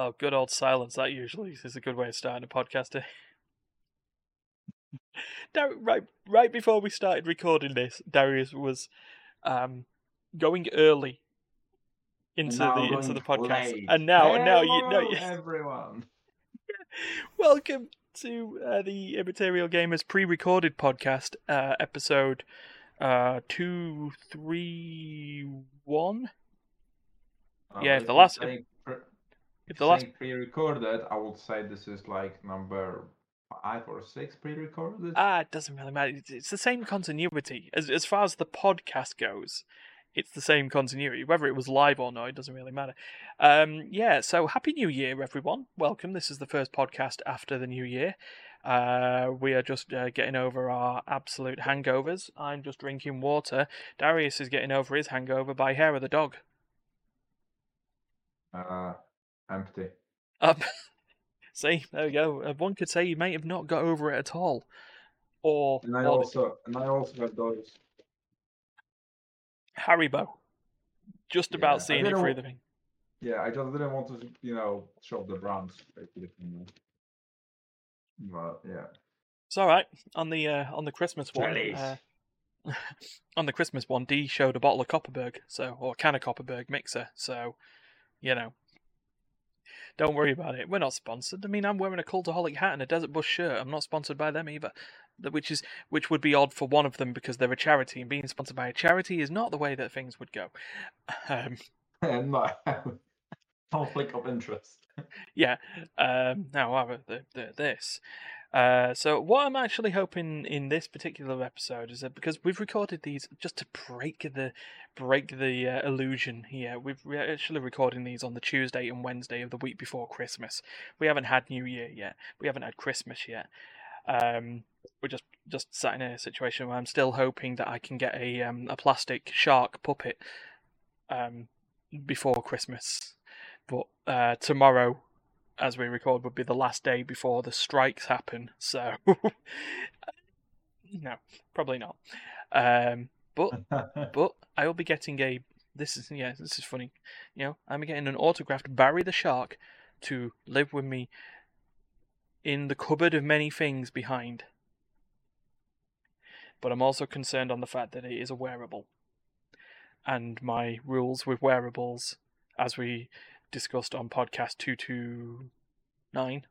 Oh, good old silence. That usually is a good way of starting a podcast. eh? Dar- right, right before we started recording this, Darius was um, going early into the into the podcast, late. and now and now you know. Everyone. Welcome to uh, the Immaterial Gamers pre-recorded podcast, uh, episode uh, two, three, one. Uh, Yeah, the last- say If the last pre-recorded, I would say this is like number five or six pre-recorded. Ah, it doesn't really matter. It's- It's the same continuity as as far as the podcast goes. It's the same continuity, whether it was live or not. It doesn't really matter. Um, yeah. So happy New Year, everyone! Welcome. This is the first podcast after the New Year. Uh, we are just uh, getting over our absolute hangovers. I'm just drinking water. Darius is getting over his hangover by hair of the dog. Uh, empty. Up. See, there we go. Uh, One could say you may have not got over it at all, or, And I or also and I also have those. Haribo. Just about Yeah, seeing it through the thing. Yeah, I just didn't want to, you know, show the brands. basically, you know. But yeah. It's all right. On the uh, on the Christmas one, uh, on the Christmas one, D showed a bottle of Kopparberg, so or a can of Kopparberg mixer. So, you know, don't worry about it. We're not sponsored. I mean, I'm wearing a cultaholic hat and a Desert Bus shirt. I'm not sponsored by them either. Which is which would be odd for one of them because they're a charity, and being sponsored by a charity is not the way that things would go. Um, and my conflict of interest. yeah. Um, now, the, this. Uh, so what I'm actually hoping in this particular episode is that because we've recorded these just to break the break the uh, illusion here, we've we're actually recording these on the Tuesday and Wednesday of the week before Christmas. We haven't had New Year yet. We haven't had Christmas yet. Um, we're just just sat in a situation where I'm still hoping that I can get a um, a plastic shark puppet um, before Christmas. But uh, tomorrow, as we record, would be the last day before the strikes happen. So, no, probably not. Um, but but I will be getting a. This is yeah, this is funny. You know, I'm getting an autographed Barry the Shark to live with me in the cupboard of many things behind. But I'm also concerned on the fact that it is a wearable. And my rules with wearables, as we discussed on podcast 229,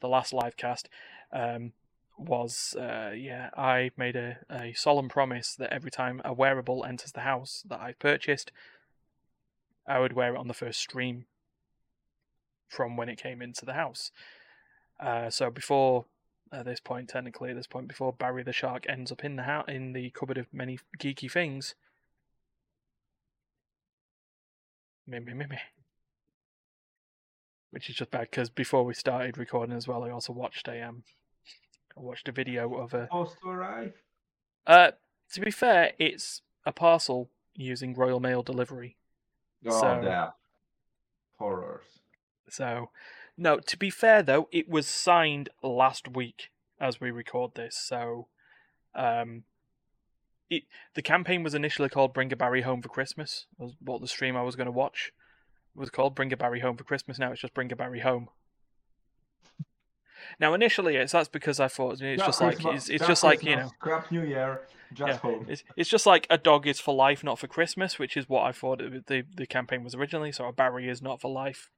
the last live cast, um, was uh, yeah, I made a, a solemn promise that every time a wearable enters the house that I've purchased, I would wear it on the first stream from when it came into the house. Uh, so before at this point, technically at this point, before Barry the Shark ends up in the house in the cupboard of many geeky things, me me me me. Which is just bad because before we started recording as well, I also watched a um, I watched a video of a. Supposed to arrive. Uh, to be fair, it's a parcel using Royal Mail delivery. Oh, So- damn. Horrors. So, no, to be fair though, it was signed last week as we record this. So, um, it the campaign was initially called "Bring a Barry Home for Christmas." Was what the stream I was going to watch was called "Bring a Barry Home for Christmas." Now it's just "Bring a Barry Home." Now, initially, it's that's because I thought it's just like it's, it's just like you know Crap New Year. Just Yeah, home. It's, it's just like a dog is for life, not for Christmas, which is what I thought it- the the campaign was originally. So a Barry is not for life,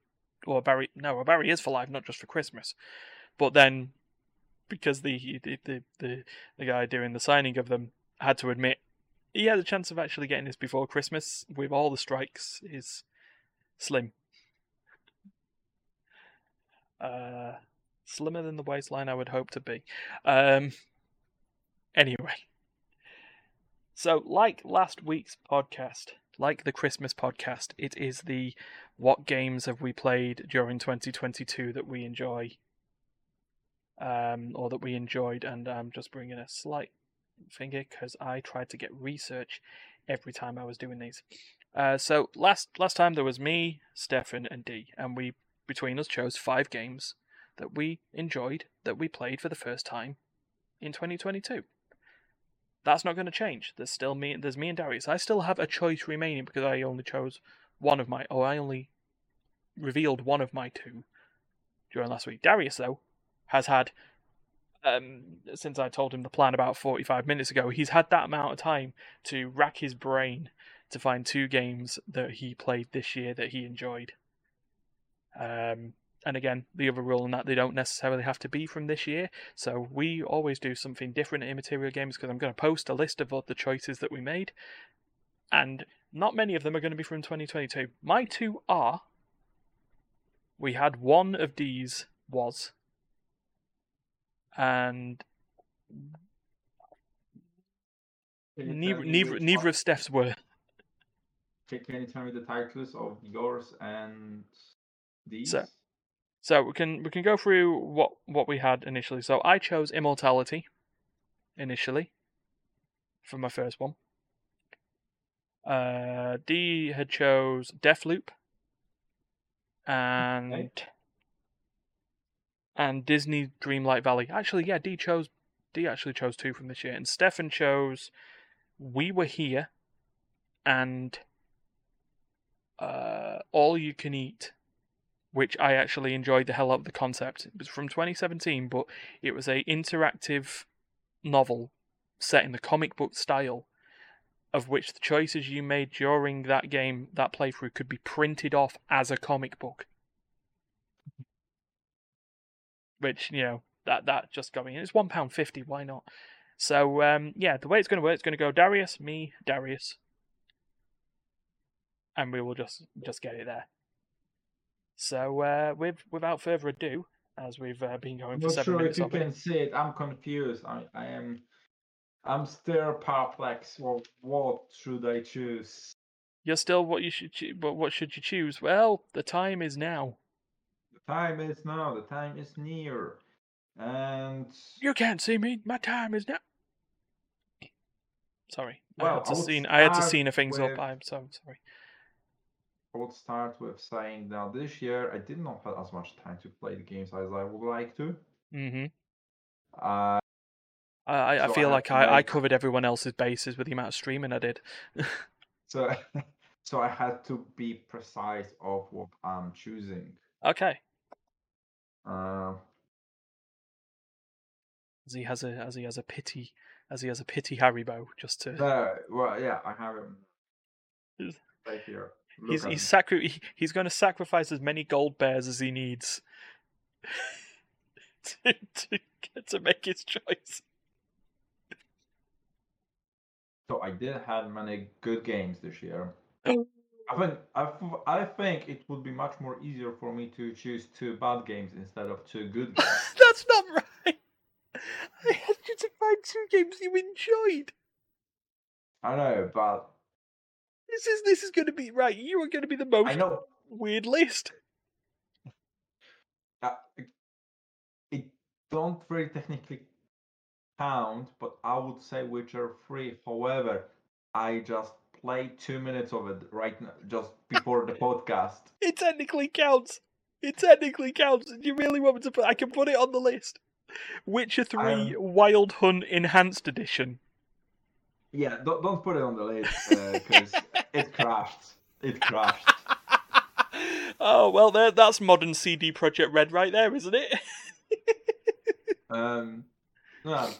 or a Barry no, a Barry is for life, not just for Christmas. But then, because the the the the, the guy doing the signing of them had to admit he had a chance of actually getting this before Christmas with all the strikes is slim. Uh, slimmer than the waistline I would hope to be. Um, anyway. So, like last week's podcast, like the Christmas podcast, it is the what games have we played during 2022 that we enjoy, um, or that we enjoyed, and I'm just bringing a slight finger because I tried to get research every time I was doing these. Uh, so last last time there was me, Stefan, and D, and we between us chose five games that we enjoyed that we played for the first time in 2022 that's not going to change. There's still me. There's me and Darius. I still have a choice remaining because I only chose one of my. Oh, I only revealed one of my two during last week. Darius, though, has had, um, since I told him the plan about 45 minutes ago, he's had that amount of time to rack his brain to find two games that he played this year that he enjoyed. Um, and again, the other rule in that they don't necessarily have to be from this year. So we always do something different at Immaterial Games because I'm going to post a list of all the choices that we made, and not many of them are going to be from 2022. My two are. We had one of these was, and Can you tell neither neither, neither of Steph's were. Can, can you tell me the titles of yours and these? So- So we can we can go through what what we had initially. So I chose Immortality initially for my first one. Uh, D had chose Deathloop and and Disney Dreamlight Valley. Actually, yeah, D chose D actually chose two from this year, and Stefan chose We Were Here and uh, All You Can Eat which I actually enjoyed the hell out of the concept. It was from 2017, but it was a interactive novel set in the comic book style, of which the choices you made during that game, that playthrough, could be printed off as a comic book. Which you know that that just got me. It's one pound fifty. Why not? So um, yeah, the way it's going to work, it's going to go Darius, me, Darius, and we will just just get it there. So, uh, with without further ado, as we've uh, been going I'm for not seven sure if minutes you of it, can see it. I'm confused. I, I am. I'm still perplexed. Well, what should I choose? you're still what you should. Choo- but what should you choose? Well, the time is now. Time is now. The time is near, and You can't see me. My time is now. Sorry, I Well, had to I scene. I had to scene things with- up. I'm so sorry. I would start with saying now this year I did not have as much time to play the games as I would like to. hmm Uh, I I, I So I feel have like I, I covered everyone else's bases with the amount of streaming I did. so so I had to be precise of what I'm choosing. okay, Uh, as he has a as he has a pity as he has a pity Haribo just to. no, well, yeah, I have him right here. Look He's he's sacri- he, he's going to sacrifice as many gold bears as he needs to, to get to make his choice. So I did have many good games this year. I think I, f- I think it would be much more easier for me to choose two bad games instead of two good games. That's not right. I had you to find two games you enjoyed. I know, but This is this is going to be right. You are going to be the most I know weird list. uh, it don't really technically count, but I would say Witcher 3. However, I just played two minutes of it right now, just before the podcast. It technically counts. It technically counts. Do you really want me to put? I can put it on the list. Witcher Three Wild Hunt Enhanced Edition. Yeah, don't, don't put it on the list because it crashed. It crashed. oh well, there. That's modern CD Projekt Red right there, isn't it? Um, no,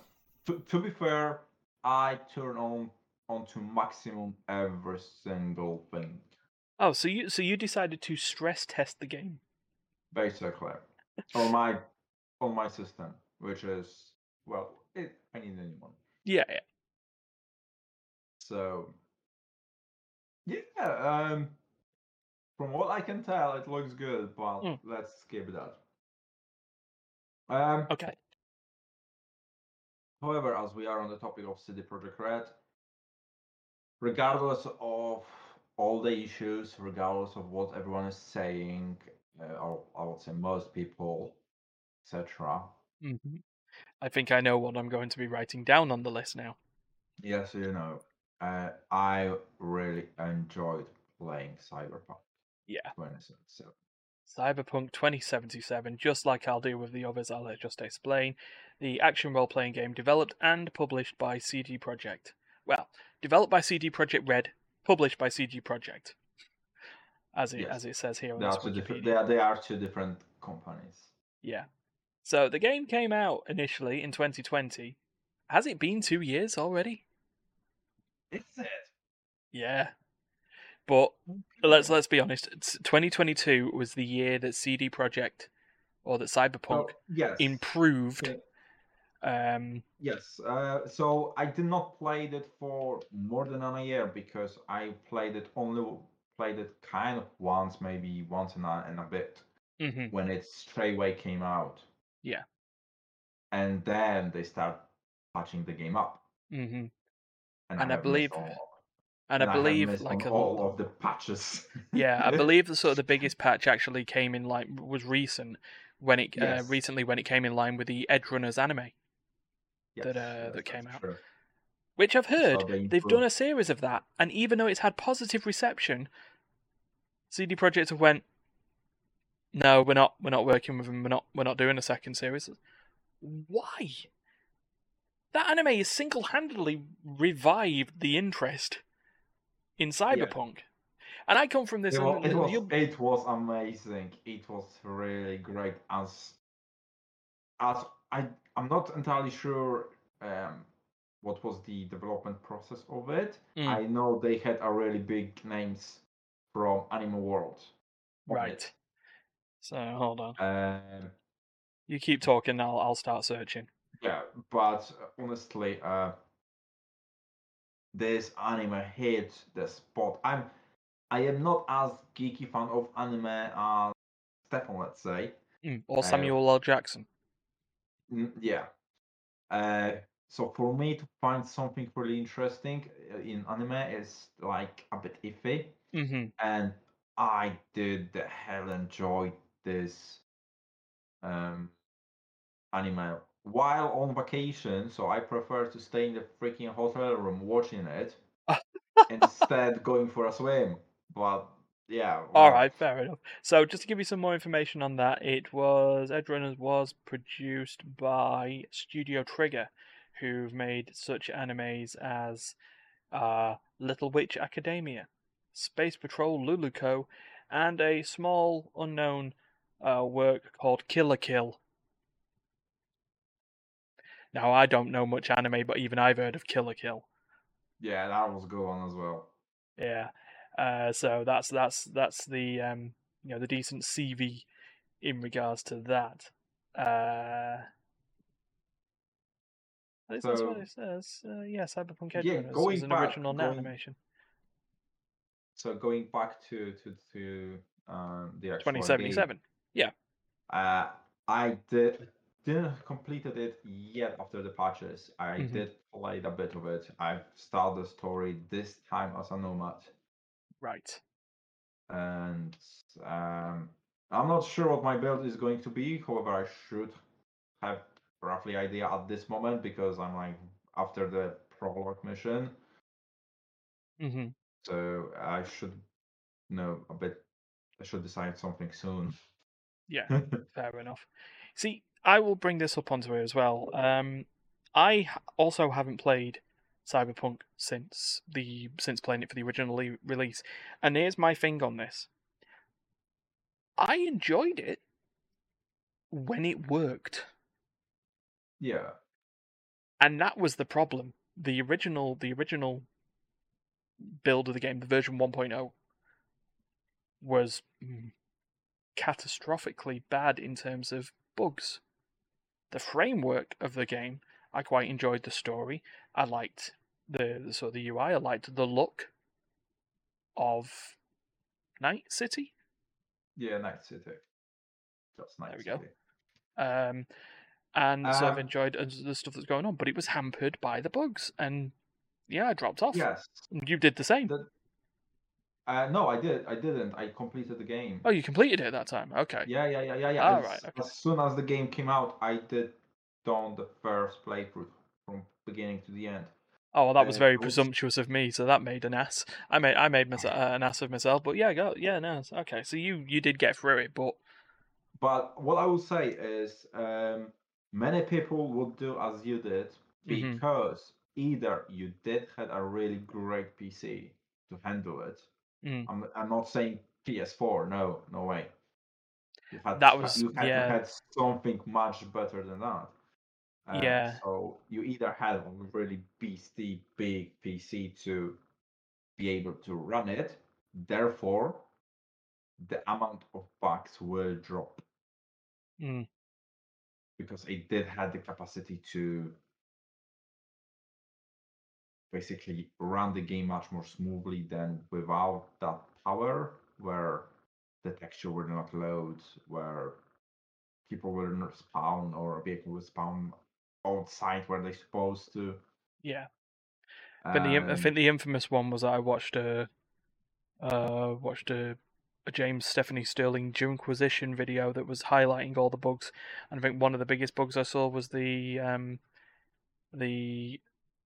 to, to be fair, I turn on onto maximum every single thing, oh, so you so you decided to stress test the game. basically, on my on my system, which is well, it, I need a new one. Yeah, yeah. So, yeah, um, from what I can tell, it looks good, but Mm. let's skip that. Um, Okay. However, as we are on the topic of CD Projekt Red, regardless of all the issues, regardless of what everyone is saying, uh, or I would say most people, etc. hmm I think I know what I'm going to be writing down on the list now. Yes, you know, uh, I really enjoyed playing Cyberpunk Yeah. 2077. Cyberpunk 2077, just like I'll do with the others, I'll just explain. The action role playing game developed and published by CD Projekt. Well, developed by CD Projekt Red, published by CD Projekt. as it Yes. as it says here on They are different. They are, they are two different companies. Yeah. So the game came out initially in 2020. Has it been two years already? Is it? Yeah. But let's let's be honest. 2022 was the year that CD Projekt or that Cyberpunk Oh, yes. improved. Okay. Um, Yes. Uh, so I did not play it for more than a year because I played it only played it kind of once, maybe once in a, a bit mhm, when it straightway came out. Yeah. And then they start patching the game up. mhm. And, And I missed believe- all, And I believe missed like a, all of the patches. yeah, I believe the sort of the biggest patch actually came in like was recent when it uh, recently when it came in line with the Edgerunners anime, Yes, that, uh, that came out. true. which I've heard they they've done a series of that, and even though it's had positive reception, CD Projekt have went, no, we're not, we're not working with them, we're not, we're not doing a second series. Why? That anime has single-handedly revived the interest in cyberpunk, and I come from this. It was, it, was, it was amazing. It was really great. As as I I'm not entirely sure um, what was the development process of it. Mm. I know they had a really big names from Animal World. right. it. So hold on, Um, you keep talking. I'll I'll start searching. yeah, but uh, honestly, uh, this anime hit the spot. I'm I am not as geeky fan of anime as Stefan, let's say. Mm, Or Uh, Samuel L. Jackson. Mm, yeah. Uh, so for me to find something really interesting uh, in anime is like a bit iffy, hmm and I did the hell enjoy this um, anime while on vacation. So I prefer to stay in the freaking hotel room watching it instead going for a swim. But yeah, All right, fair enough. So, just to give you some more information on that, it was Edgerunners was produced by Studio Trigger, who've made such animes as uh, Little Witch Academia, Space Patrol Luluco, and a small unknown uh, work called Kill la Kill. Now, I don't know much anime, but even I've heard of Kill la Kill. Yeah, that was a good one as well. Yeah. Uh, so that's that's that's the um, you know the decent CV in regards to that. Uh, is this what So- it says? Uh, yeah, Cyberpunk Edge Yeah, going is an back- original net going- animation. So going back to to to um, the actual Twenty game, seventy seven. Uh, I did didn't completed it yet after the patches. I Mhm. did play a bit of it. I've started the story this time as a nomad, Right. and um, I'm not sure what my build is going to be. However, I should have roughly idea at this moment because I'm like after the prologue mission, Mm-hmm. so I should know a bit. I should decide something soon. Yeah. Fair enough. See, I will bring this up onto it as well. Um, I also haven't played Cyberpunk since the since playing it for the original le- release, and here's my thing on this. I enjoyed it when it worked, yeah. and that was the problem. The original, the original build of the game, the version 1.0, was mm, catastrophically bad in terms of bugs. The framework of the game, I quite enjoyed the story. I liked the, the the UI. I liked the look of Night City. Yeah, Night City. Just Night There we go. Um, and sort of Um, enjoyed the stuff that's going on. But it was hampered by the bugs, and yeah, I dropped off. Yes. You did the same. The, uh, no, I did. I didn't. I completed the game. Oh, you completed it that time. Okay. Yeah, yeah, yeah, yeah, yeah. Ah, as, right, okay. as soon as the game came out, I did done the first playthrough from beginning to the end. Oh well, that was very presumptuous of me. So that made an ass. I made I made myself, uh, an ass of myself. But yeah, go yeah, no, okay. So you you did get through it, but But what I will say is, um, many people would do as you did Mhm. because either you did had a really great PC to handle it. Mm. I'm, I'm not saying PS4. No, no way. You had That was- you had yeah. to had something much better than that. Uh, Yeah. So you either had a really beastie big PC to be able to run it, therefore the amount of bugs will drop Mm. because it did have the capacity to basically run the game much more smoothly than without that power where the texture would not load where people will not spawn or a vehicle will spawn outside where they're supposed to Yeah. But the, I think the infamous one was that I watched a uh, watched a, a James Stephanie Sterling Jimquisition video that was highlighting all the bugs, and I think one of the biggest bugs I saw was the um, the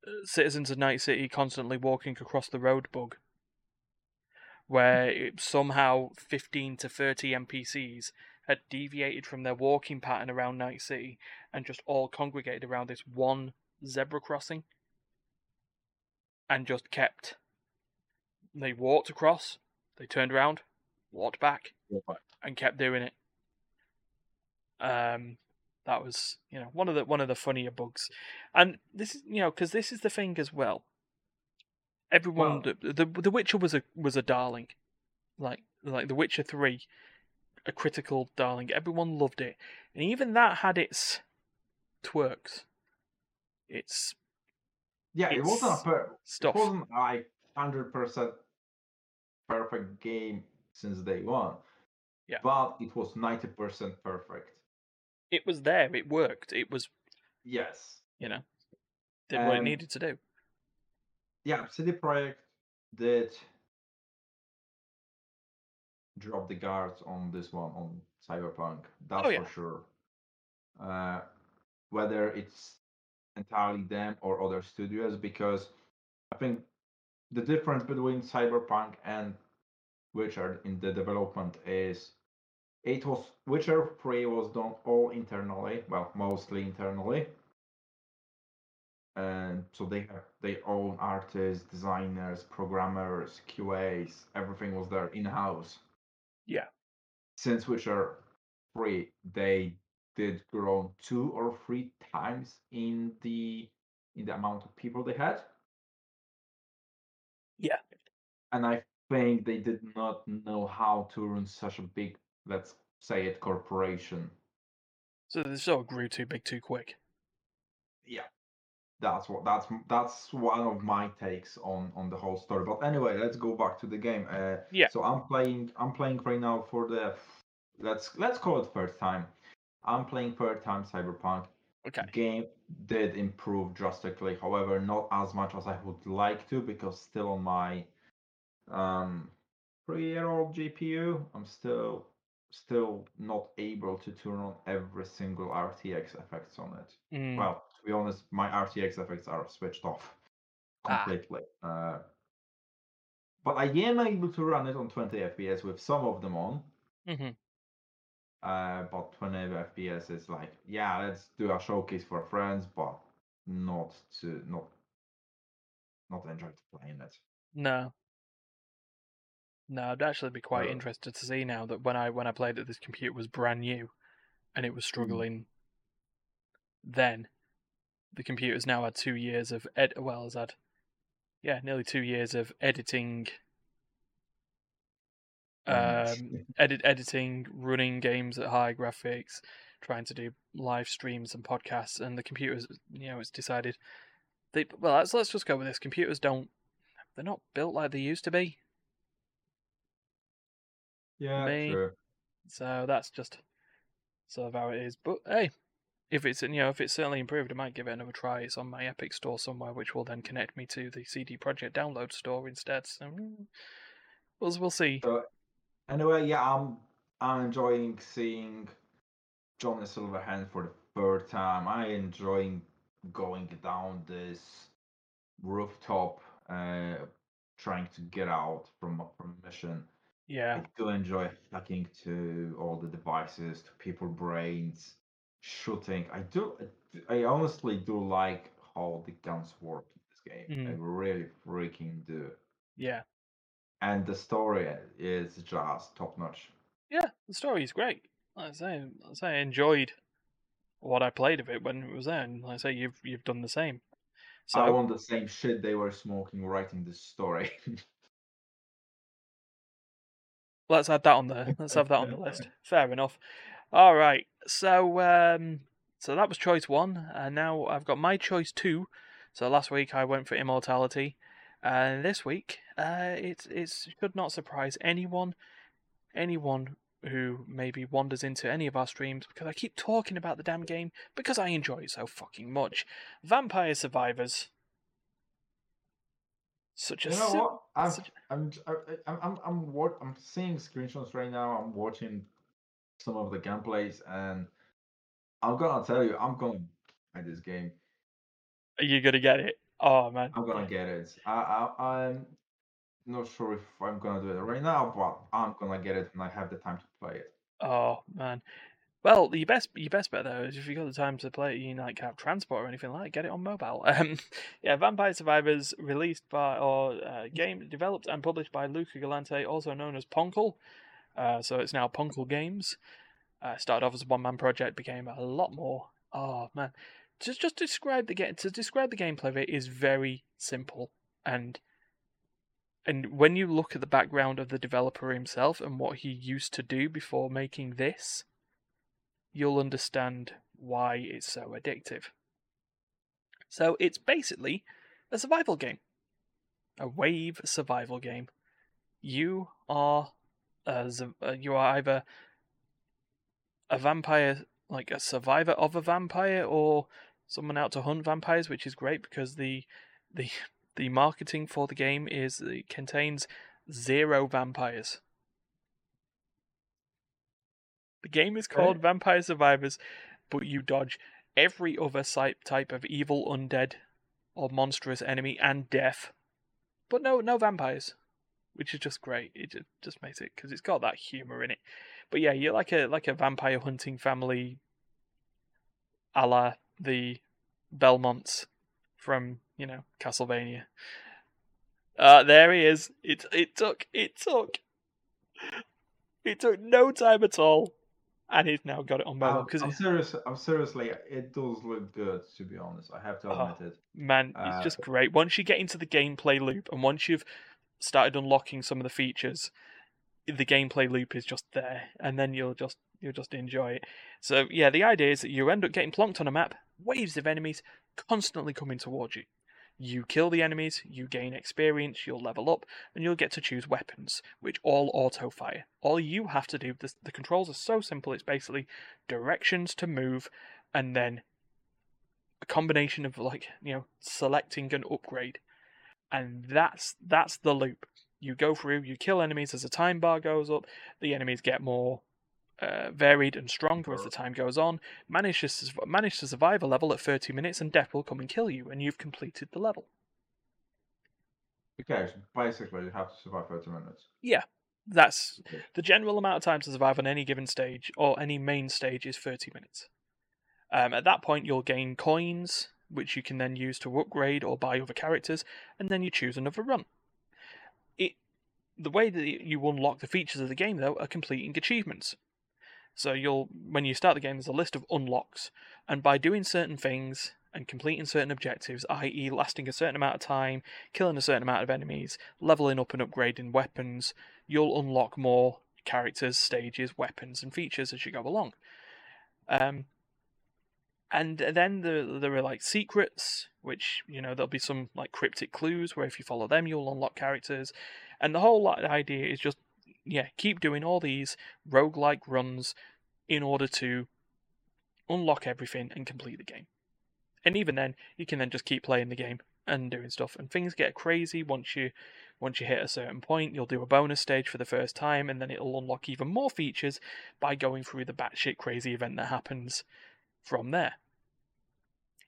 uh, citizens of Night City constantly walking across the road bug, where somehow fifteen to thirty NPCs had deviated from their walking pattern around Night City and just all congregated around this one zebra crossing and just kept. They walked across, they turned around, walked back, and kept doing it. Um, that was you know one of the one of the funnier bugs, and this is you know because this is the thing as well. Everyone, the, the The Witcher was a was a darling, like like The Witcher Three, a critical darling. Everyone loved it, and even that had its twerks. Its yeah it wasn't a it's per- stuff. it wasn't like 100% perfect game since day one Yeah. but it was 90% perfect It was there. It worked. It was yes you know did what it Um, needed to do. yeah, CD Projekt did drop the guards on this one on Cyberpunk. That's Oh, yeah. for sure. Uh, whether it's entirely them or other studios, because I think the difference between Cyberpunk and Witcher in the development is it was Witcher 3 was done all internally, well, mostly internally. And so they have their own artists, designers, programmers, QAs, everything was there in house. Yeah. Since Witcher 3, they did grow two or three times in the in the amount of people they had. Yeah. And I think they did not know how to run such a big, let's say it, corporation. So this sort of grew too big too quick. Yeah. That's what that's that's one of my takes on on the whole story. But anyway, let's go back to the game. Uh, Yeah. So I'm playing I'm playing right now for the let's let's call it third time. I'm playing third time Cyberpunk. Okay. Game did improve drastically, however, not as much as I would like to because still on my um three-year-old GPU, I'm still still not able to turn on every single RTX effects on it. Mm, Well, to be honest, my RTX effects are switched off Ah. completely. Uh, but I am able to run it on 20 FPS with some of them on. mhm. Uh, but 20 FPS is like, yeah, let's do a showcase for friends, but not to not not enjoy playing it. No. No, I'd actually be quite Uh, interested to see now that when I when I played it, this computer was brand new, and it was struggling. Then, the computer's now had two years of ed. Well, has had, yeah, nearly two years of editing. Um, edit editing, running games at high graphics, trying to do live streams and podcasts, and the computers, you know, it's decided. They well, let's let's just go with this. Computers don't. They're not built like they used to be. Yeah, me. true. So that's just sort of how it is. But hey, if it's you know if it's certainly improved, I might give it another try. It's on my Epic store somewhere, which will then connect me to the CD Projekt download store instead. So mm, we'll we'll see. So anyway, yeah, I'm I'm enjoying seeing Johnny Silverhand for the third time. I enjoying going down this rooftop, uh, trying to get out from a- from mission. Yeah, I do enjoy hacking to all the devices, to people brains, shooting. I do. I honestly do like how the guns work in this game. I Mhm. really freaking do. yeah, and the story is just top notch. Yeah, the story is great. Like I say, like I say, I enjoyed what I played of it when it was there, and like I say, you've you've done the same. So I want the same shit they were smoking writing this story. let's add that on there. Let's have that on the list. Fair enough. All right. So um, so that was choice one, and now I've got my choice two. So last week I went for immortality, and this week uh, it it should not surprise anyone, anyone who maybe wanders into any of our streams because I keep talking about the damn game because I enjoy it so fucking much. Vampire Survivors. Such a you know sim- what? I'm, such- I'm, I'm, I'm, I'm, I'm, wa- I'm seeing screenshots right now. I'm watching some of the gameplays, and I'm gonna tell you, I'm gonna buy this game. Are you gonna get it? Oh man. I'm gonna get it. I, I, I'm not sure if I'm gonna do it right now, but I'm gonna get it when I have the time to play it. Oh man. Well, your best your best bet though is if you got the time to play it, you like have transport or anything like, get it on mobile. Um, yeah, Vampire Survivors, released by or uh, game developed and published by Luca Galante, also known as poncle. Uh, so it's now poncle Games. Uh, started off as a one man project, became a lot more. Oh man, just just describe the game. To describe the gameplay of it is very simple and. And when you look at the background of the developer himself and what he used to do before making this, you'll understand why it's so addictive. So it's basically a survival game, a wave survival game. You are a, z- uh, you are either a vampire, like a survivor of a vampire, or someone out to hunt vampires, which is great because the the the marketing for the game is it contains zero vampires. The game is called Okay. Vampire Survivors, but you dodge every other type of evil, undead, or monstrous enemy and death. But no, no vampires, which is just great. It ju- just makes it because it's got that humor in it. But yeah, you're like a like a vampire hunting family, a la the Belmonts from you know Castlevania. Uh, there he is. It it took it took it took no time at all, and he's now got it on I'm, because I'm serious. I'm seriously. It does look good, to be honest. I have to Oh. admit it. man, Uh, it's just great. Once you get into the gameplay loop, and once you've started unlocking some of the features, the gameplay loop is just there, and then you'll just you'll just enjoy it. So yeah, the idea is that you end up getting plonked on a map, waves of enemies constantly coming towards you. You kill the enemies, you gain experience, you'll level up, and you'll get to choose weapons, which all auto fire. All you have to do, the, the controls are so simple, it's basically directions to move, and then a combination of like, you know, selecting an upgrade. And that's that's the loop. You go through, you kill enemies as the time bar goes up, the enemies get more uh, varied and stronger as the time goes on. Manage to, su- manage to survive a level at 30 minutes, and death will come and kill you, and you've completed the level. Okay, so basically you have to survive 30 minutes. Yeah, that's Okay. the general amount of time to survive on any given stage or any main stage is 30 minutes. Um, at that point, you'll gain coins, which you can then use to upgrade or buy other characters, and then you choose another run. It the way that you unlock the features of the game though are completing achievements. So you'll when you start the game, there's a list of unlocks, and by doing certain things and completing certain objectives, i.e., lasting a certain amount of time, killing a certain amount of enemies, leveling up and upgrading weapons, you'll unlock more characters, stages, weapons, and features as you go along. Um, and then there, there are like secrets, which you know there'll be some like cryptic clues where if you follow them, you'll unlock characters. And the whole idea is just yeah, keep doing all these roguelike runs in order to unlock everything and complete the game. And even then, you can then just keep playing the game and doing stuff. And things get crazy once you once you hit a certain point. You'll do a bonus stage for the first time, and then it'll unlock even more features by going through the batshit crazy event that happens from there.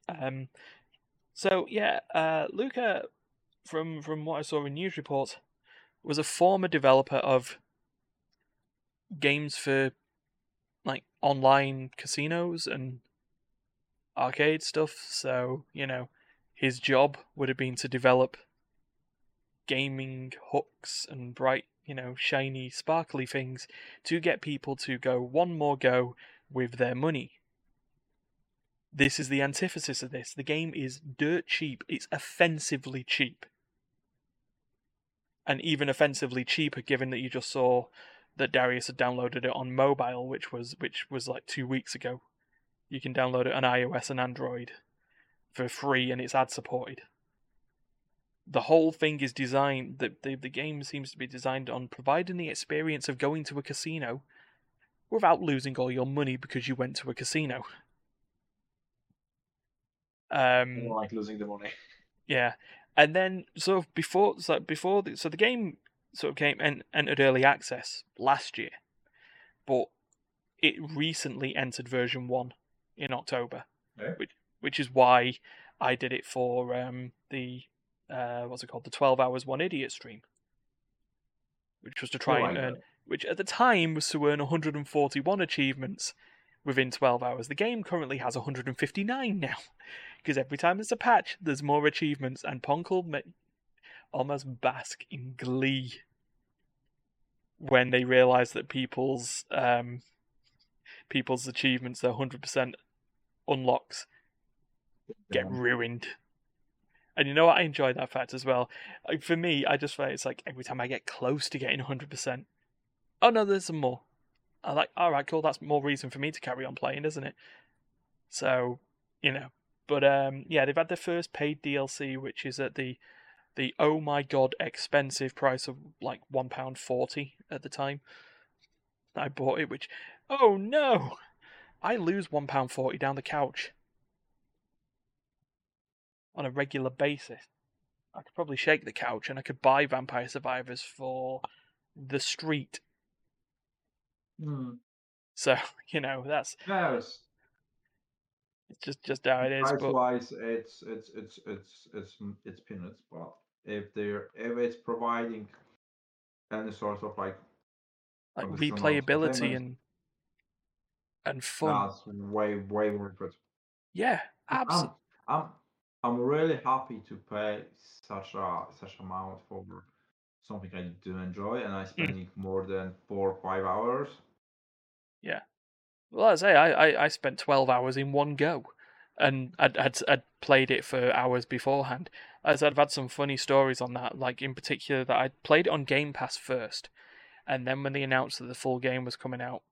Um, so yeah, uh, Luca, from from what I saw in news reports, was a former developer of games for like online casinos and arcade stuff. So you know, his job would have been to develop gaming hooks and bright, you know, shiny, sparkly things to get people to go one more go with their money. This is the antithesis of this. The game is dirt cheap. It's offensively cheap. And even offensively cheaper given that you just saw that Darius had downloaded it on mobile, which was which was like two weeks ago. You can download it on iOS and Android for free and it's ad supported. The whole thing is designed the, the the game seems to be designed on providing the experience of going to a casino without losing all your money because you went to a casino. Um, like losing the money. yeah, and then so before, so before, the, so the game sort of came and entered early access last year, but it recently entered version one in October, Okay. which which is why I did it for um, the uh, what's it called, the twelve hours one idiot stream, which was to try I and earn which at the time was to earn 141 achievements within 12 hours. The game currently has 159 now, because every time there's a patch, there's more achievements, and poncle ma- almost bask in glee when they realise that people's um, people's achievements, their 100% unlocks, get Yeah. ruined. And you know what? I enjoy that fact as well. Like, for me, I just find it's like every time I get close to getting 100%, oh no, there's some more. I like, all right, cool. That's more reason for me to carry on playing, isn't it? So, you know, but um, yeah, they've had their first paid DLC, which is at the the oh my god expensive price of like one pound forty at the time. I bought it, which oh no, I lose one pound forty down the couch on a regular basis. I could probably shake the couch and I could buy Vampire Survivors for the street. Hmm. So you know that's Yes. it's just just how it is. Price But wise, it's it's it's it's it's it's peanuts. But if they're if it's providing any sort of like like replayability and and fun. that's way way worth it. Yeah, I'm absolutely. I'm I'm really happy to pay such a such amount for something I do enjoy, and Mm. I spending more than four or five hours. Yeah. Well, as I say, I, I, I spent twelve hours in one go, and I'd, I'd I'd played it for hours beforehand. As I've had some funny stories on that, like in particular that I played it on Game Pass first, and then when they announced that the full game was coming out,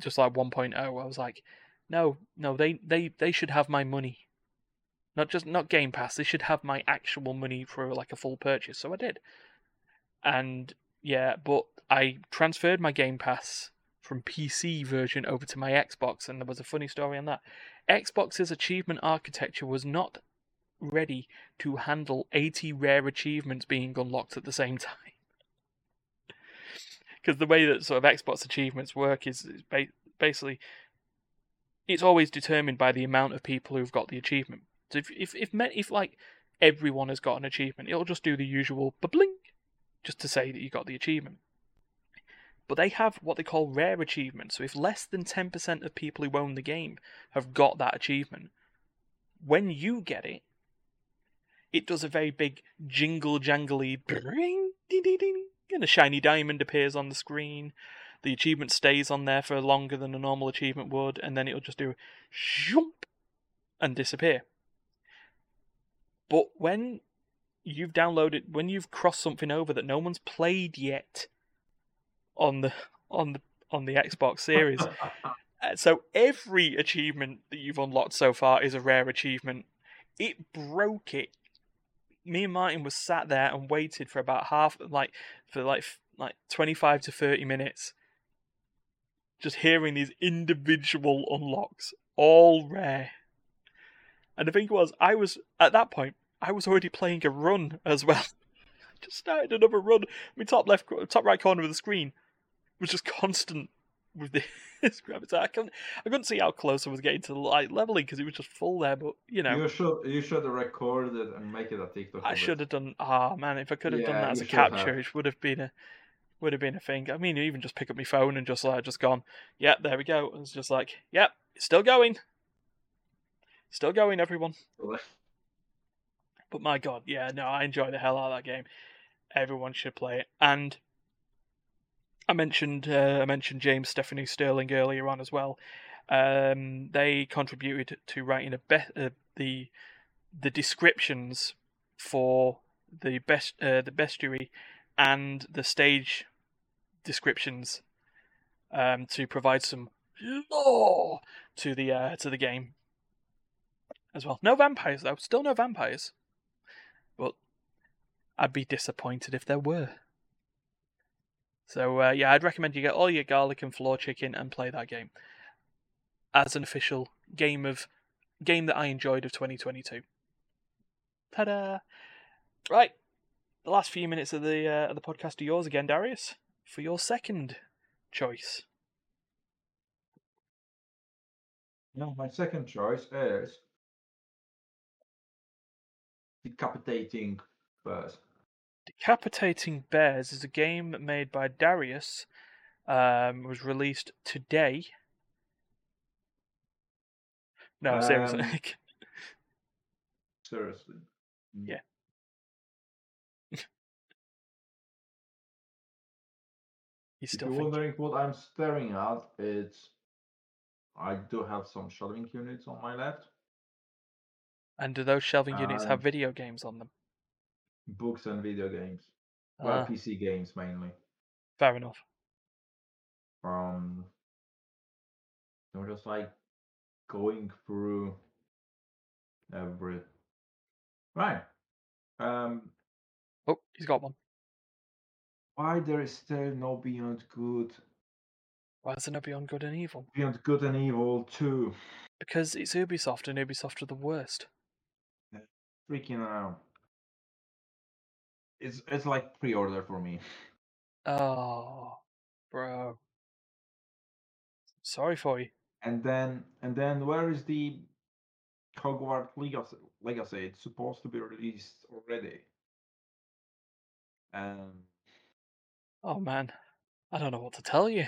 just like 1.0, I was like, no, no, they they they should have my money. Not just not Game Pass, they should have my actual money for like a full purchase. So I did. And yeah, but I transferred my Game Pass from PC version over to my Xbox, and there was a funny story on that. Xbox's achievement architecture was not ready to handle 80 rare achievements being unlocked at the same time. Because the way that sort of Xbox achievements work is, is ba- basically it's always determined by the amount of people who've got the achievement. So if if if, if like everyone has got an achievement, it'll just do the usual bling just to say that you got the achievement. But they have what they call rare achievements. So if less than 10% of people who own the game have got that achievement, when you get it, it does a very big jingle jangly ding, ding, ding, and a shiny diamond appears on the screen. The achievement stays on there for longer than a normal achievement would, and then it'll just do jump and disappear. But when you've downloaded, when you've crossed something over that no one's played yet on the on the on the Xbox Series, uh, so every achievement that you've unlocked so far is a rare achievement. It broke it. Me and Martin was sat there and waited for about half, like for like like twenty five to thirty minutes, just hearing these individual unlocks, all rare. And the thing was, I was at that point, I was already playing a run as well. just started another run. My top left, top right corner of the screen was just constant with this gravity. I couldn't, I couldn't see how close I was getting to the light leveling because it was just full there. But you know, You should you should record it and make it a TikTok. I should have done. Ah, man, if I could have done that as a should have. capture, it would have been a would have been a thing. I mean, even just pick up my phone and just like just gone. Yep, there we go. It's just like, yep, it's still going, still going, everyone. But my god, yeah, no, I enjoy the hell out of that game. Everyone should play it. And I mentioned uh, I mentioned James Stephanie Sterling earlier on as well. Um, they contributed to writing be- uh, the the descriptions for the best uh, the bestiary and the stage descriptions um, to provide some lore to the uh, to the game as well. No vampires though, still no vampires. I'd be disappointed if there were. So uh, yeah, I'd recommend you get all your garlic and floor chicken and play that game as an official game of game that I enjoyed of 2022. Ta-da! Right, the last few minutes of the uh, of the podcast are yours again, Darius, for your second choice. No, my second choice is decapitating bears. Decapitating Bears is a game made by Darius. Um, was released today. No, seriously. Um, Seriously. Mm. Yeah. He's If still you're thinking. wondering what I'm staring at, it's I do have some shelving units on my left, And do those shelving units have video games on them? Books and video games. Well, Ah, PC games mainly. fair enough. Um, I'm just like going through every. Right. Um, Oh, he's got one. why there is still no Beyond Good, Why is it not Beyond Good and Evil? Beyond Good and Evil too. Because it's Ubisoft, and Ubisoft are the worst. Freaking out. It's it's like pre-order for me. Oh, bro. Sorry for you. And then and then where is the Hogwarts Legacy? Legacy? It's supposed to be released already. Um, Oh man, I don't know what to tell you.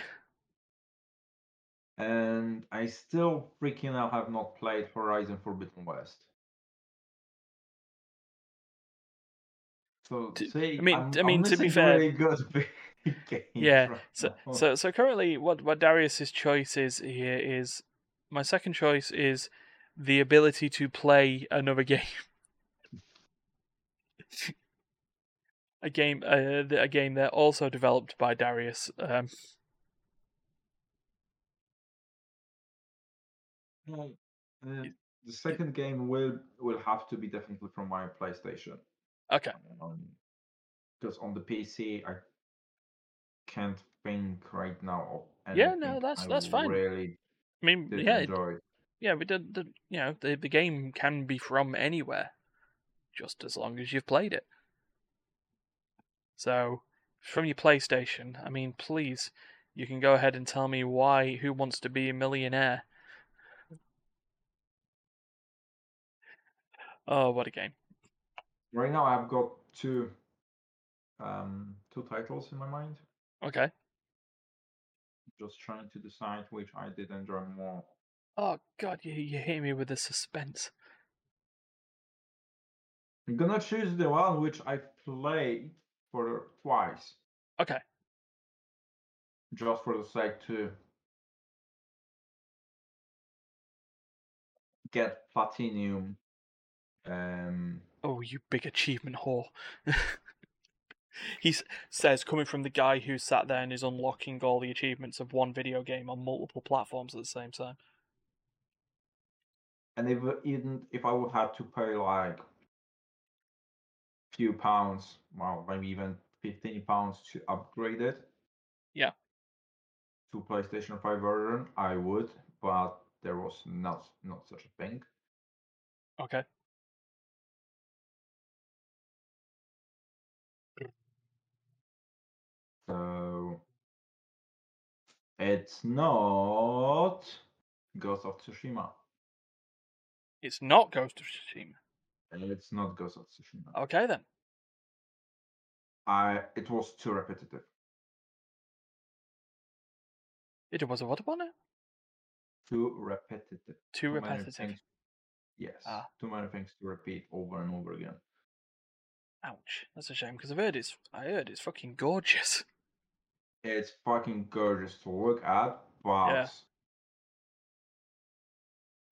and I still freaking out have not played Horizon Forbidden West. So see, I mean- I'm, I mean, to be fair- really good games Yeah, right So, now. so, so currently, what what Darius's choice is here is my second choice is the ability to play another game. a game, uh, a game that also developed by Darius. Um, uh, the second game will will have to be definitely from my PlayStation. Okay, um, because on the PC I can't think right now of Yeah, no, that's- I that's fine. Really I mean, yeah, it- yeah, we did. The, you know, the the game can be from anywhere, just as long as you've played it. So, from your PlayStation, I mean, please, you can go ahead and tell me why. Who wants to be a millionaire? Oh, what a game! Right now I've got two um two titles in my mind. Okay. Just trying to decide which I did enjoy more. Oh God, you you hit me with the suspense. I'm gonna choose the one which I played for twice, Okay. just for the sake to get platinum. Um, Oh, you big achievement whore. he says, coming from the guy who sat there and is unlocking all the achievements of one video game on multiple platforms at the same time. and if uh, even if I would have to pay like a few pounds, well, maybe even fifteen pounds to upgrade it, Yeah. to PlayStation Five version, I would, but there was not not such a thing. Okay. So it's not Ghost of Tsushima, It's not Ghost of Tsushima. and it's not Ghost of Tsushima. Okay then. I it was too repetitive. It was a what upon it? Too repetitive. Too Too repetitive. things- Yes. Ah. Too many things to repeat over and over again. Ouch, that's a shame because I've heard it's I heard it's fucking gorgeous. It's fucking gorgeous to look at, but Yeah.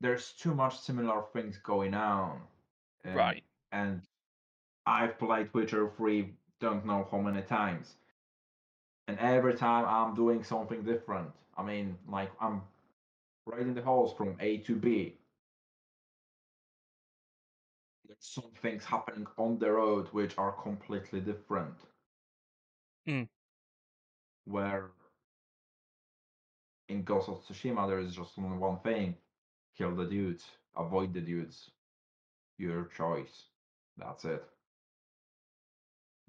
there's too much similar things going on. and- Right. And I've played Witcher 3 don't know how many times. And every time I'm doing something different. I mean, like I'm riding the halls from A to B. There's some things happening on the road which are completely different. Mm. Where in Ghost of Tsushima there is just only one thing. Kill the dudes. Avoid the dudes. Your choice. That's it.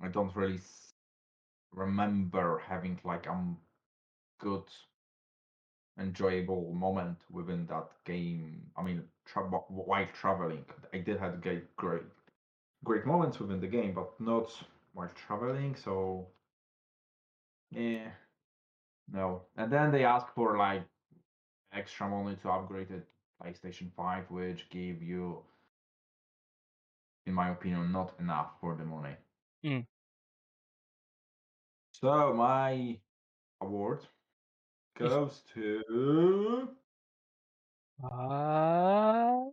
I don't really remember having like a good, enjoyable moment within that game. I mean, tra- while traveling, I did have great, great, great moments within the game, but not while traveling. So, yeah, no. And then they ask for like extra money to upgrade it PlayStation 5, which gave you, in my opinion, not enough for the money. Mm. So my award goes to Ah.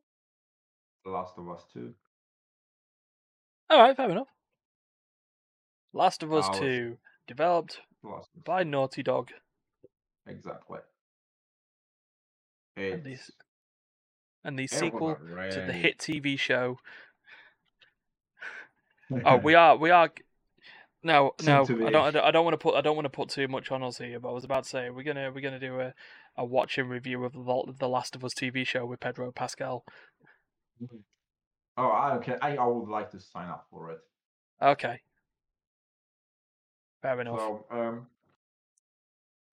The Last of Us 2. all right, fair enough. Last of Us was- 2, developed Us by Naughty Dog. Exactly. And the, and the sequel to the hit TV show. Oh, we are, we are. No, Soon no. I don't, I don't, I don't want to put, I don't want to put too much on us here. But I was about to say we're gonna, we're gonna do a, a watch and review of the, Last of Us TV show with Pedro Pascal. Mm-hmm. Oh, I okay. I, I would like to sign up for it. Okay, fair enough. So um,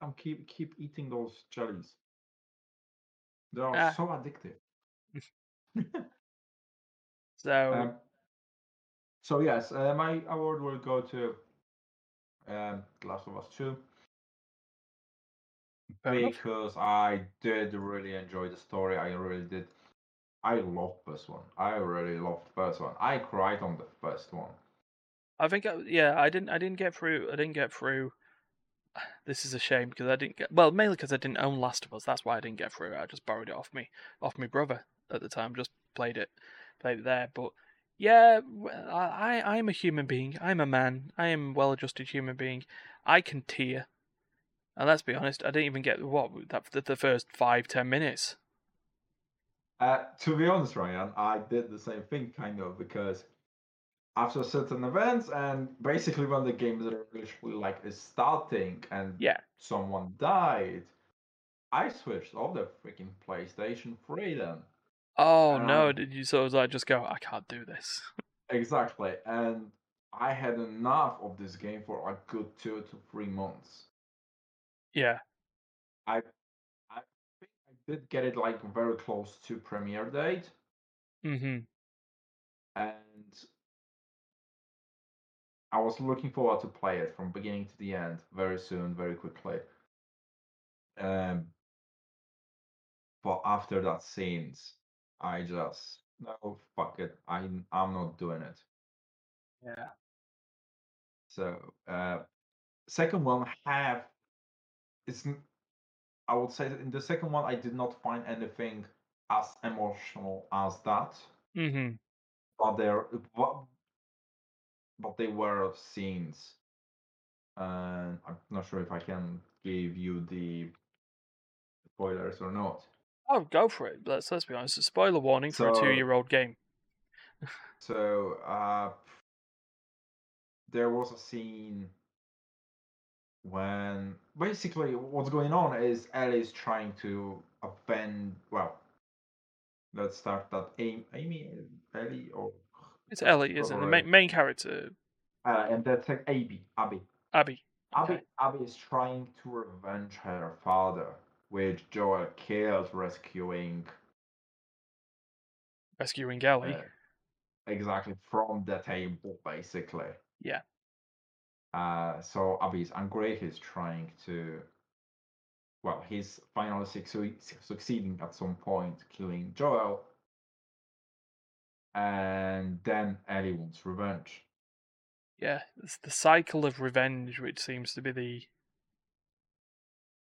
I'm keep keep eating those jellies. They are Ah. so addictive. So Um, so yes, uh, my award will go to um, The Last of Us Two fair enough. because I did really enjoy the story. I really did. I loved this one. I really loved the first one. I cried on the first one. I think, I, yeah, I didn't, I didn't get through, I didn't get through. This is a shame because I didn't get, well, mainly because I didn't own Last of Us. That's why I didn't get through. I just borrowed it off me, off my brother at the time. Just played it, played it there. But yeah, I I'm a human being. I'm a man. I am well-adjusted human being. I can tear. And let's be honest, I didn't even get what that the, the first five ten minutes. Uh, to be honest, Ryan, I did the same thing kind of because after certain events and basically when the game is literally like is starting and Yeah. someone died, I switched off the freaking PlayStation 3 then. Oh And no! I- Did you sort of like just go? I can't do this. Exactly, and I had enough of this game for a good two to three months. Yeah. I think I did get it like very close to premiere date, hmm and I was looking forward to play it from beginning to the end very soon, very quickly. Um, but after that scenes, I just no fuck it. I'm I'm not doing it. Yeah. So uh, second one have it's I would say that in the second one I did not find anything as emotional as that. Mm-hmm. but there but, but they were scenes and i'm not sure if i can give you the spoilers or not Oh, go for it. Let's let's be honest. A spoiler warning for a two-year-old game. so uh there was a scene when basically what's going on is Ellie's trying to offend. well let's start that Amy, Amy Ellie or It's Ellie, isn't it? The main, main character, uh, and that's like Abby Abby Abby. Abby, Okay. Abby is trying to revenge her father, which Joel kills rescuing Rescuing Ellie. uh, exactly from the table, basically. Yeah. Uh, so Abby is angry. He's trying to. Well, he's finally succeeding at some point, killing Joel. And then Ellie wants revenge. yeah, it's the cycle of revenge, which seems to be the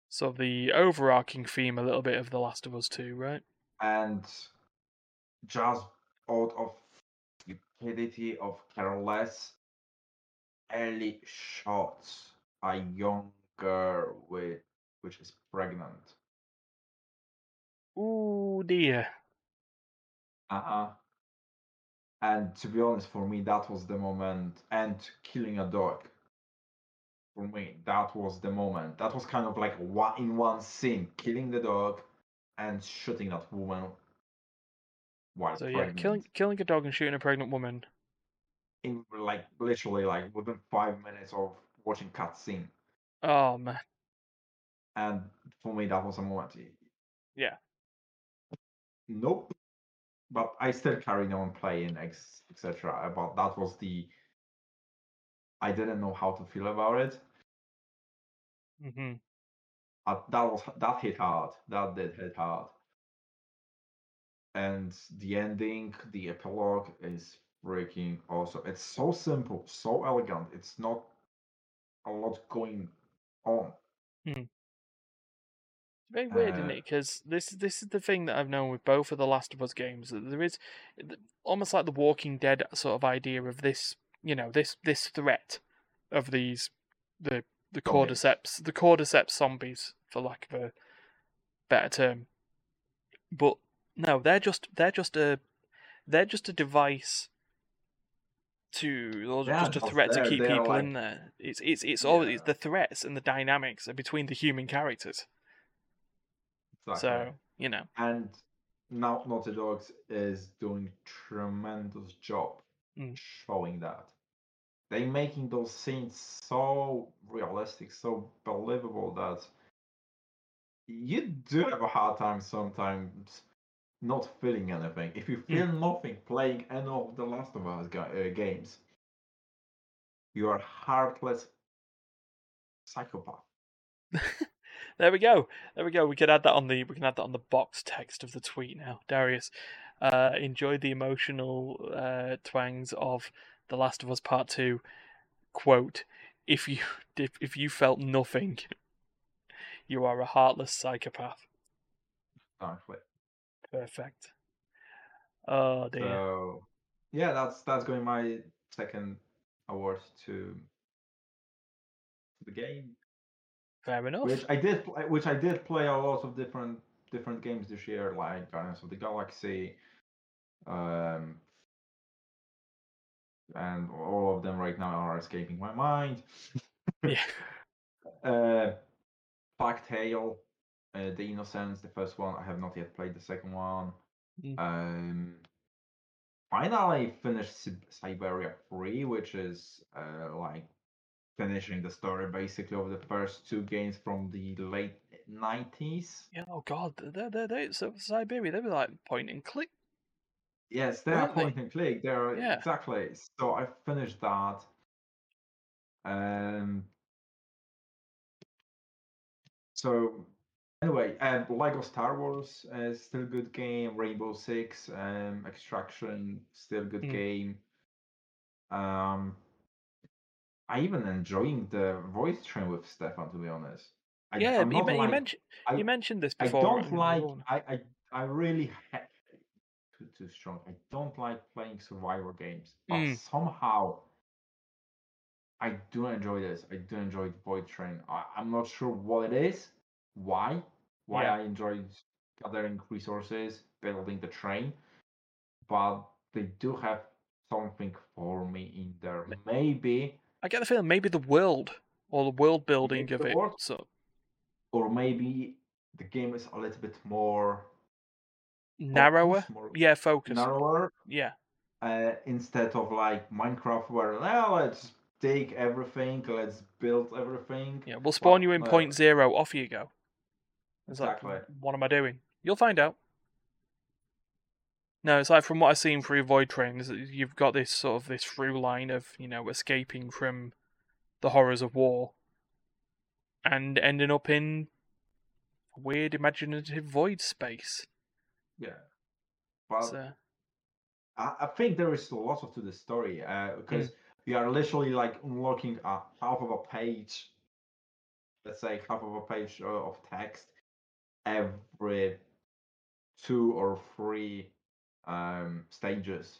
sort of the overarching theme a little bit of The Last of Us Two, right? and just out of stupidity of careless early shots a young girl with which is pregnant Ooh dear. uh-huh and to be honest for me that was the moment and killing a dog for me that was the moment that was kind of like one in one scene killing the dog and shooting that woman while So yeah, killing killing a dog and shooting a pregnant woman. in like literally like within five minutes of watching cutscene, Oh man. and for me that was a moment. Yeah. Nope. But I still carried on playing, etc. But that was the. I didn't know how to feel about it. hmm Uh, that was that hit hard. That did hit hard. And the ending, the epilogue is freaking awesome. It's so simple, so elegant. It's not a lot going on. It's very weird, isn't Uh, it? Because this this is the thing that I've known with both of the Last of Us games. That there is almost like the Walking Dead sort of idea of this, you know, this this threat of these the the cordyceps, the cordyceps zombies, for lack of a better term. But no, they're just they're just a they're just a device to or Yeah, just a threat to keep people like- in there. It's it's it's all it's the threats and the dynamics are between the human characters. Exactly. So you know, and now Naughty Dogs is doing tremendous job Mm. showing that. They making those scenes so realistic, so believable that you do have a hard time sometimes not feeling anything. If you feel nothing playing any of the Last of Us uh, games, you are heartless psychopath. there we go. There we go. We can add that on the we can add that on the box text of the tweet now. Darius, uh, enjoyed the emotional uh, twangs of The Last of Us Part Two. Quote: If you if, if you felt nothing, you are a heartless psychopath. Exactly. Perfect. Oh dear. So yeah, that's that's going my second award to the game, Fair enough. which I did play, which I did play a lot of different different games this year, like Guardians of the Galaxy, um, and all of them right now are escaping my mind. yeah. Uh, Tale, uh, The Innocence, the first one. I have not yet played the second one. Mm. Um, finally finished Syberia 3, which is uh, like finishing the story basically of the first two games from the late 90s. Yeah. Oh God. they're, they they so Syberia. They were like point and click. Yes, they are Weren't they? point and click. They are Yeah. exactly. So I finished that. Um. So anyway, um, Lego Star Wars is still a good game. Rainbow Six, um, Extraction, still a good Mm. game. Um, I even enjoying the Void Train with Stefan. To be honest, I, yeah. You, men- you mentioned I- you mentioned this before. I don't like. I I I really ha- too too strong. I don't like playing survivor games, but Mm. somehow I do enjoy this. I do enjoy the Void Train. I, I'm not sure what it is, why, why Yeah. I enjoy gathering resources, building the train, but they do have something for me in there. Maybe I get the feeling maybe the world or the world building of it. world. So or maybe the game is a little bit more narrower. focused, more Yeah, focus. narrower Yeah. uh, instead of like Minecraft, where now let's take everything, let's build everything. Yeah. We'll spawn Well, you in uh, point zero. Off you go. It's like, Exactly. what am I doing? You'll find out. No, it's like from what I've seen through Void Trains, you've got this sort of this through line of you know escaping from the horrors of war, and ending up in weird imaginative void space. Yeah, well, So, I, I think there is a lot of to the story uh, Mm. because we are literally like unlocking a half of a page, let's say half of a page uh, of text every two or three um, stages.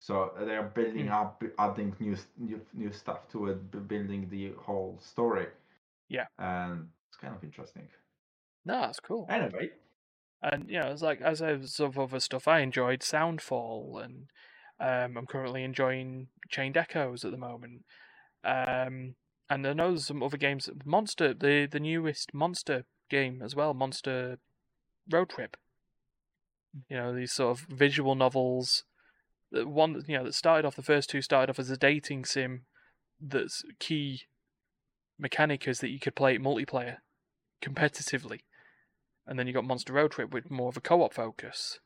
So they are building Hmm. up, adding new, new new stuff to it, building the whole story. Yeah. and it's kind of interesting. No, that's cool. Anyway, And you know, it's like as I of other stuff, I enjoyed Soundfall, and um, I'm currently enjoying Chained Echoes at the moment. Um, and I know there's some other games, Monster, the the newest Monster game as well, Monster Road Trip. You know, these sort of visual novels. The one that you know that started off the first two started off as a dating sim. That's key mechanic is that you could play it multiplayer, competitively and then you got Monster Road Trip with more of a co-op focus,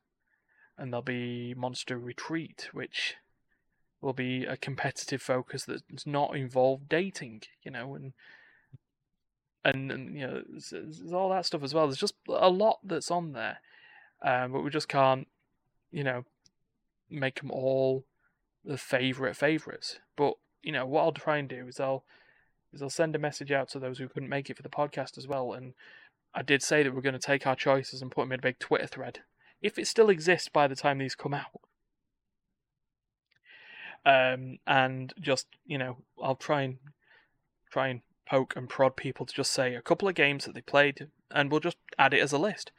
and there'll be Monster Retreat, which will be a competitive focus that's not involved dating, you know, and and, and you know, all that stuff as well. There's just a lot that's on there, um, but we just can't, you know, make them all the favorite favorites. But you know, what I'll try and do is I'll is I'll send a message out to those who couldn't make it for the podcast as well, and I did say that we're going to take our choices and put them in a big Twitter thread, if it still exists by the time these come out. Um, and just you know, I'll try and try and poke and prod people to just say a couple of games that they played, and we'll just add it as a list,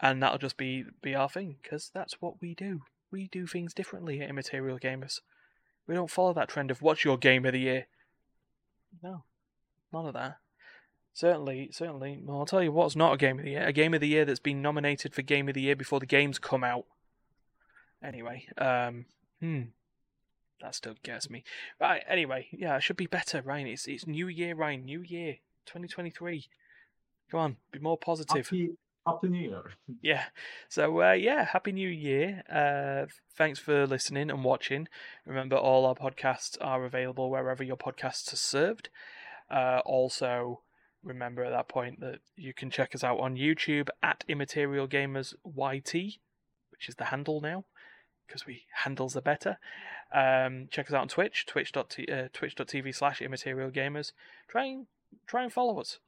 and that'll just be be our thing because that's what we do. We do things differently at Immaterial Gamers. We don't follow that trend of what's your game of the year. No, none of that. Certainly, certainly. Well, I'll tell you what's not a game of the year. A game of the year that's been nominated for game of the year before the games come out. Anyway, um, hmm, that still gets me. Right. Anyway, yeah, it should be better, Ryan. It's it's New Year, Ryan. New Year, 2023. Come on, be more positive. happy, happy New Year. Yeah. So uh, yeah, happy New Year. Uh, thanks for listening and watching. Remember, all our podcasts are available wherever your podcasts are served. Uh, also, remember at that point that you can check us out on YouTube at Immaterial Gamers YT, which is the handle now, because we handles are better. Um, check us out on Twitch, twitch.t- uh, twitch.tv slash Immaterial Gamers. Try and try and follow us.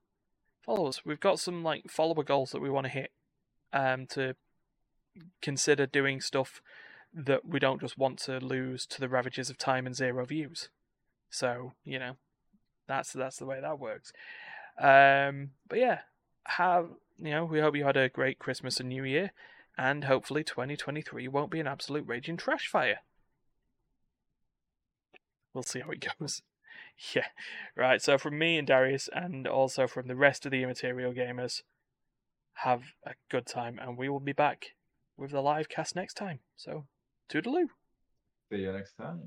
Follow us. We've got some like follower goals that we want to hit um, to consider doing stuff that we don't just want to lose to the ravages of time and zero views. So you know, that's that's the way that works. Um, but yeah, have you know? We hope you had a great Christmas and New Year, and hopefully 2023 won't be an absolute raging trash fire. We'll see how it goes. Yeah, right. So from me and Darius, and also from the rest of the Immaterial Gamers, have a good time, and we will be back with the live cast next time. So, toodaloo. See you next time.